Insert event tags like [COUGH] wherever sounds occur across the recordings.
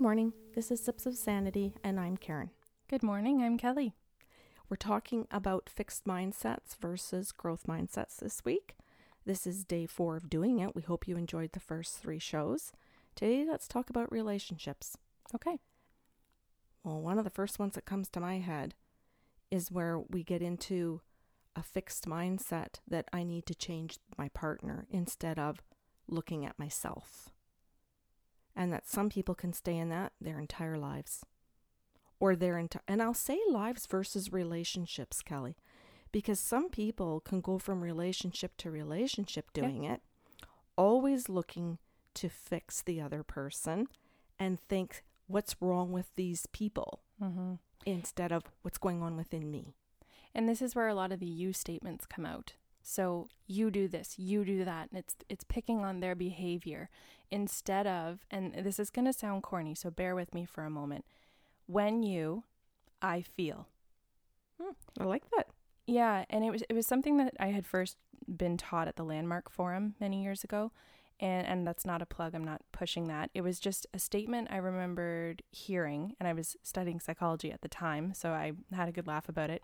Good morning. This is Sips of Sanity, and I'm Karen. Good morning. I'm Kelly. We're talking about fixed mindsets versus growth mindsets this week. This is day four of doing it. We hope you enjoyed the first three shows. Today, let's talk about relationships. Okay. Well, one of the first ones that comes to my head is where we get into a fixed mindset that I need to change my partner instead of looking at myself. And that some people can stay in that their entire lives. Or their entire, and I'll say lives versus relationships, Kelly, because some people can go from relationship to relationship doing yeah. it, always looking to fix the other person and think, what's wrong with these people? Mm-hmm. Instead of what's going on within me. And this is where a lot of the you statements come out. So you do this, you do that, and it's it's picking on their behavior instead of and this is going to sound corny, so bear with me for a moment. When you I feel. Hmm, I like that. Yeah, and it was it was something that I had first been taught at the Landmark Forum many years ago. And and that's not a plug, I'm not pushing that. It was just a statement I remembered hearing and I was studying psychology at the time, so I had a good laugh about it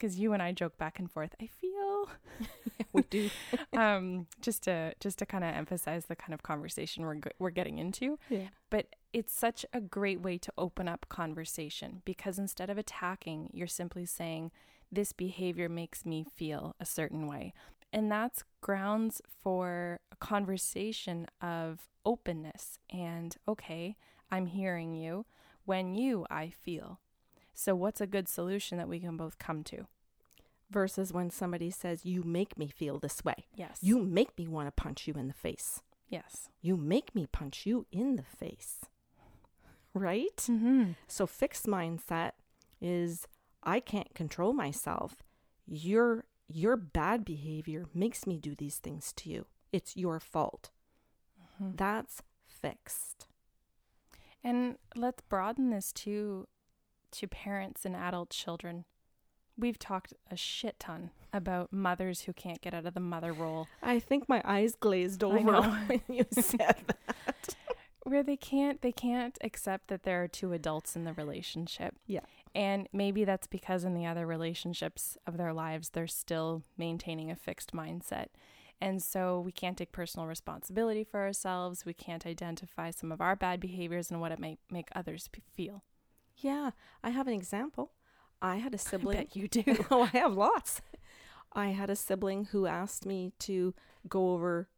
because you and I joke back and forth. I feel [LAUGHS] we do. [LAUGHS] um, just to just to kind of emphasize the kind of conversation we're we're getting into. Yeah. But it's such a great way to open up conversation because instead of attacking, you're simply saying this behavior makes me feel a certain way. And that's grounds for a conversation of openness and okay, I'm hearing you. When you, I feel. So, what's a good solution that we can both come to? Versus when somebody says, You make me feel this way. Yes. You make me want to punch you in the face. Yes. You make me punch you in the face. Right? Mm-hmm. So, fixed mindset is I can't control myself. Your your bad behavior makes me do these things to you. It's your fault. Mm-hmm. That's fixed. And let's broaden this to to parents and adult children. We've talked a shit ton about mothers who can't get out of the mother role. I think my eyes glazed over [LAUGHS] when you [LAUGHS] said that. Where they can't they can't accept that there are two adults in the relationship. Yeah. And maybe that's because in the other relationships of their lives they're still maintaining a fixed mindset. And so we can't take personal responsibility for ourselves. We can't identify some of our bad behaviors and what it might make others feel. Yeah, I have an example. I had a sibling. [LAUGHS] I bet you [LAUGHS] do. oh, I have lots. I had a sibling who asked me to go over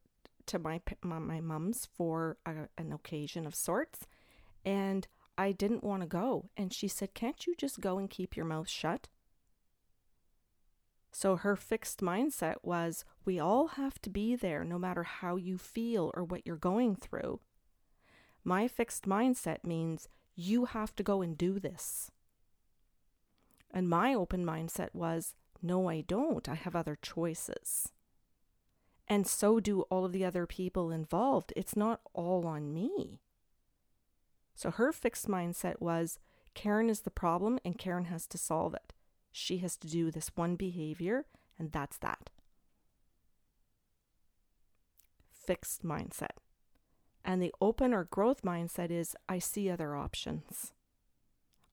to my my mom's for a, an occasion of sorts, and I didn't want to go. And she said, "Can't you just go and keep your mouth shut?" So her fixed mindset was, "We all have to be there, no matter how you feel or what you're going through." My fixed mindset means you have to go and do this. And my open mindset was, no, I don't. I have other choices. And so do all of the other people involved. It's not all on me. So her fixed mindset was Karen is the problem and Karen has to solve it. She has to do this one behavior, and that's that. Fixed mindset. And the open or growth mindset is I see other options.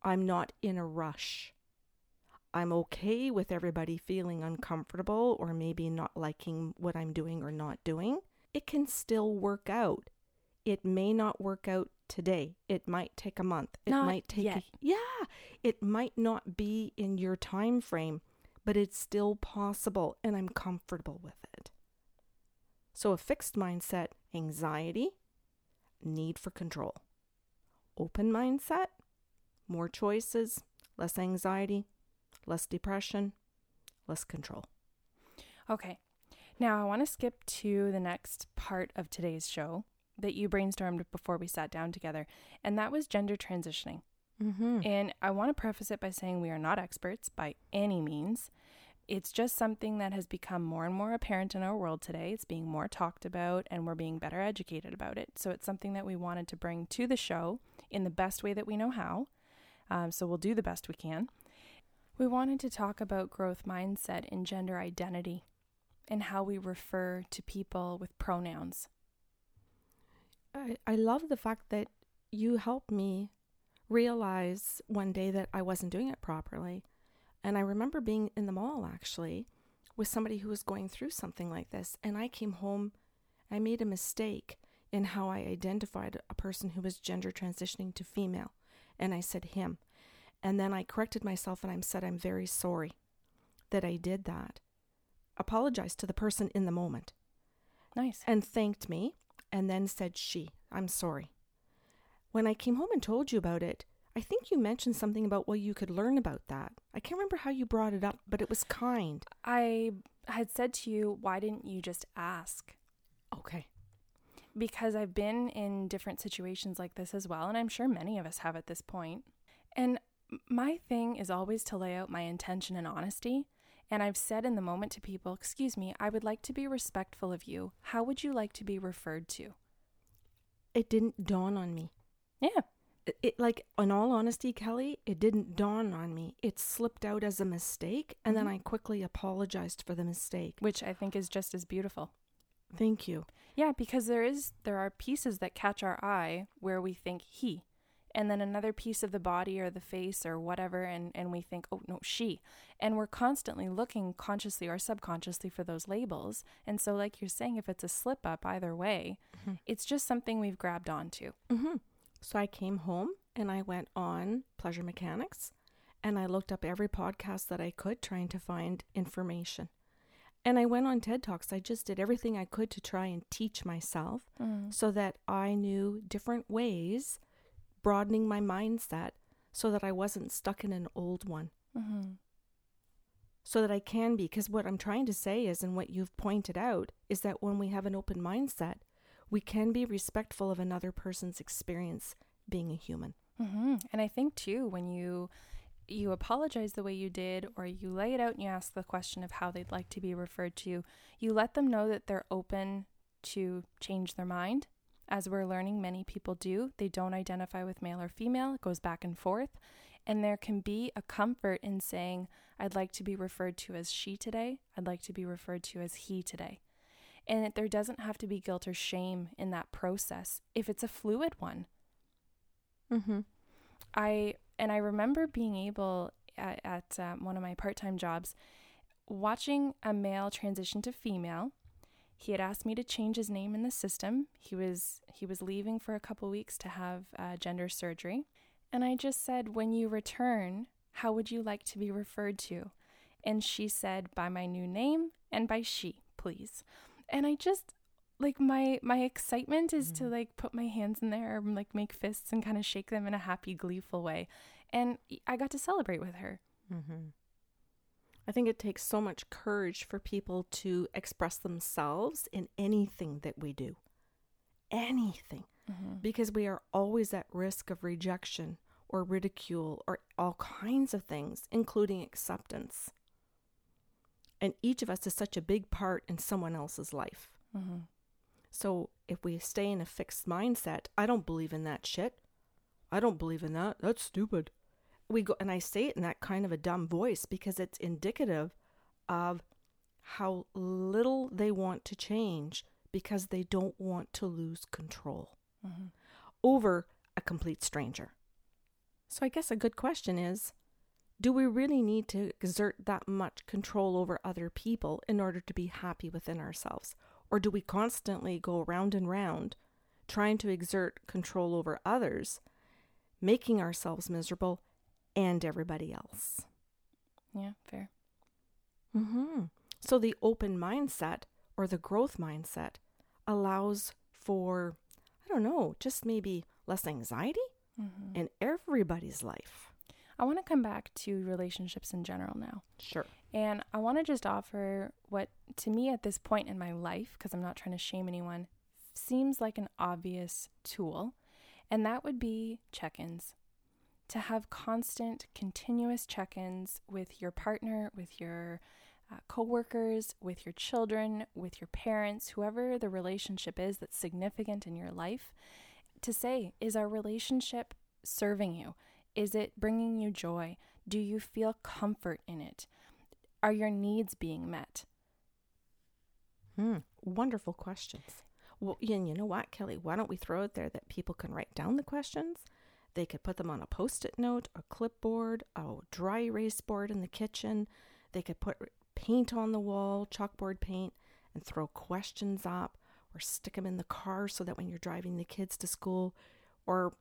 I'm not in a rush. I'm okay with everybody feeling uncomfortable or maybe not liking what I'm doing or not doing. It can still work out. It may not work out today. It might take a month. It not might take yet. A, yeah. It might not be in your time frame, but it's still possible and I'm comfortable with it. So a fixed mindset, anxiety, need for control. Open mindset, more choices, less anxiety, less depression, less control. Okay. Now I want to skip to the next part of today's show that you brainstormed before we sat down together, and that was gender transitioning. Mm-hmm. And I want to preface it by saying we are not experts by any means. It's just something that has become more and more apparent in our world today. It's being more talked about and we're being better educated about it. So it's something that we wanted to bring to the show in the best way that we know how. Um, so we'll do the best we can. We wanted to talk about growth mindset and gender identity and how we refer to people with pronouns. I, I love the fact that you helped me realize one day that I wasn't doing it properly. And I remember being in the mall actually with somebody who was going through something like this. And I came home, I made a mistake in how I identified a person who was gender transitioning to female. And I said him. And then I corrected myself and I said, I'm very sorry that I did that. Apologized to the person in the moment. Nice. And thanked me and then said she. I'm sorry. When I came home and told you about it, I think you mentioned something about what you could learn about that. I can't remember how you brought it up, but it was kind. I had said to you, why didn't you just ask? Okay. Because I've been in different situations like this as well, and I'm sure many of us have at this point. And my thing is always to lay out my intention and honesty. And I've said in the moment to people, Excuse me, I would like to be respectful of you. How would you like to be referred to? It didn't dawn on me. Yeah. It, like, in all honesty, Kelly, it didn't dawn on me. It slipped out as a mistake, and Mhm. then I quickly apologized for the mistake. Which I think is just as beautiful. Thank you. Yeah, because there is there are pieces that catch our eye where we think he, and then another piece of the body or the face or whatever, and and we think oh no she, and we're constantly looking consciously or subconsciously for those labels. And so, like you're saying, if it's a slip up either way, Mhm. it's just something we've grabbed onto. Mm hmm So I came home and I went on Pleasure Mechanics and I looked up every podcast that I could trying to find information. And I went on TED Talks. I just did everything I could to try and teach myself so that I knew different ways, broadening my mindset so that I wasn't stuck in an old one. Mm-hmm. So that I can be, because what I'm trying to say is, and what you've pointed out, is that when we have an open mindset, we can be respectful of another person's experience being a human. Mm-hmm. And I think too, when you you apologize the way you did, or you lay it out and you ask the question of how they'd like to be referred to, you let them know that they're open to change their mind. As we're learning, many people do. They don't identify with male or female. It goes back and forth. And there can be a comfort in saying, I'd like to be referred to as she today. I'd like to be referred to as he today. And that there doesn't have to be guilt or shame in that process if it's a fluid one. Mm-hmm. I and I remember being able at, at um, one of my part-time jobs watching a male transition to female. He had asked me to change his name in the system. He was he was leaving for a couple weeks to have uh, gender surgery, and I just said, "When you return, how would you like to be referred to?" And she said, "By my new name and by she, please." And I just like my my excitement is to like put my hands in there and like make fists and kind of shake them in a happy gleeful way and i got to celebrate with her Mm-hmm. I think it takes so much courage for people to express themselves in anything that we do. Anything. Because we are always at risk of rejection or ridicule or all kinds of things, including acceptance. And each of us is such a big part in someone else's life. Mm-hmm. So if we stay in a fixed mindset, I don't believe in that shit. I don't believe in that. That's stupid. We go and I say it in that kind of a dumb voice because it's indicative of how little they want to change because they don't want to lose control Mm-hmm. over a complete stranger. So I guess a good question is do we really need to exert that much control over other people in order to be happy within ourselves? Or do we constantly go round and round trying to exert control over others, making ourselves miserable and everybody else? yeah fair Mm-hmm. So the open mindset or the growth mindset allows for, I don't know, just maybe less anxiety mm-hmm. in everybody's life. I want to come back to relationships in general now Sure. and i want to just offer what to me at this point in my life because i'm not trying to shame anyone seems like an obvious tool and that would be check-ins to have constant continuous check-ins with your partner with your uh, coworkers, with your children, with your parents, whoever the relationship is that's significant in your life, to say, is our relationship serving you? Is it bringing you joy? Do you feel comfort in it? Are your needs being met? Hmm. Wonderful questions. Well, and you know what, Kelly? Why don't we throw it there that people can write down the questions? They could put them on a post it note, a clipboard, a dry erase board in the kitchen. They could put paint on the wall, chalkboard paint, and throw questions up or stick them in the car so that when you're driving the kids to school or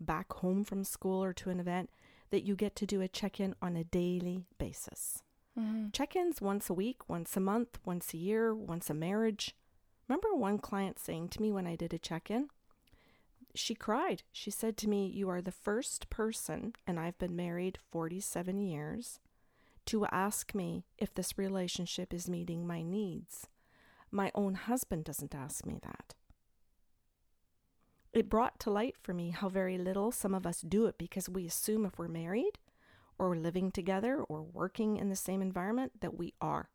back home from school or to an event, that you get to do a check in on a daily basis. Mm-hmm. Check ins once a week, once a month, once a year, once a marriage. Remember one client saying to me when I did a check in? She cried. She said to me, You are the first person, and I've been married 47 years, to ask me if this relationship is meeting my needs. My own husband doesn't ask me that. It brought to light for me how very little some of us do it because we assume if we're married or living together or working in the same environment that we are.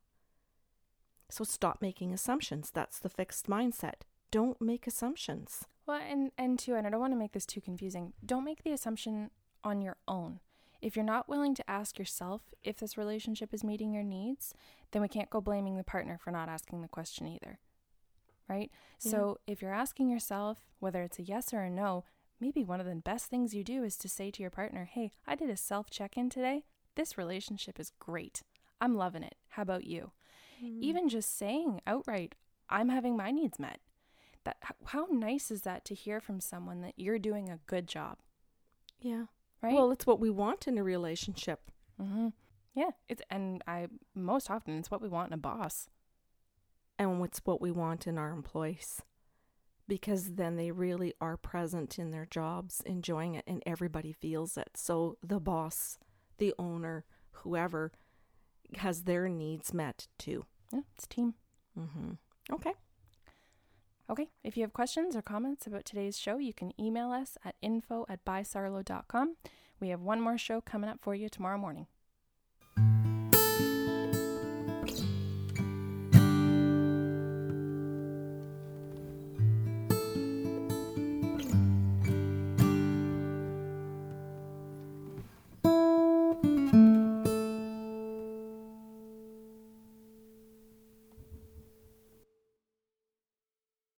So stop making assumptions. That's the fixed mindset. Don't make assumptions. Well, and and too, and I don't want to make this too confusing. Don't make the assumption on your own. If you're not willing to ask yourself if this relationship is meeting your needs, then we can't go blaming the partner for not asking the question either. Right? Yeah. So, if you're asking yourself whether it's a yes or a no, maybe one of the best things you do is to say to your partner, "Hey, I did a self-check-in today. This relationship is great. I'm loving it. How about you?" Even just saying outright, "I'm having my needs met." That how nice is that to hear from someone that you're doing a good job, yeah. right? Well, it's what we want in a relationship. Mm-hmm. Yeah, it's and I most often it's what we want in a boss. And it's what we want in our employees because then they really are present in their jobs enjoying it and everybody feels it so the boss the owner whoever has their needs met too Yeah, it's team. mm-hmm. okay Okay, if you have questions or comments about today's show, you can email us at info at bysarlo.com. We have one more show coming up for you tomorrow morning.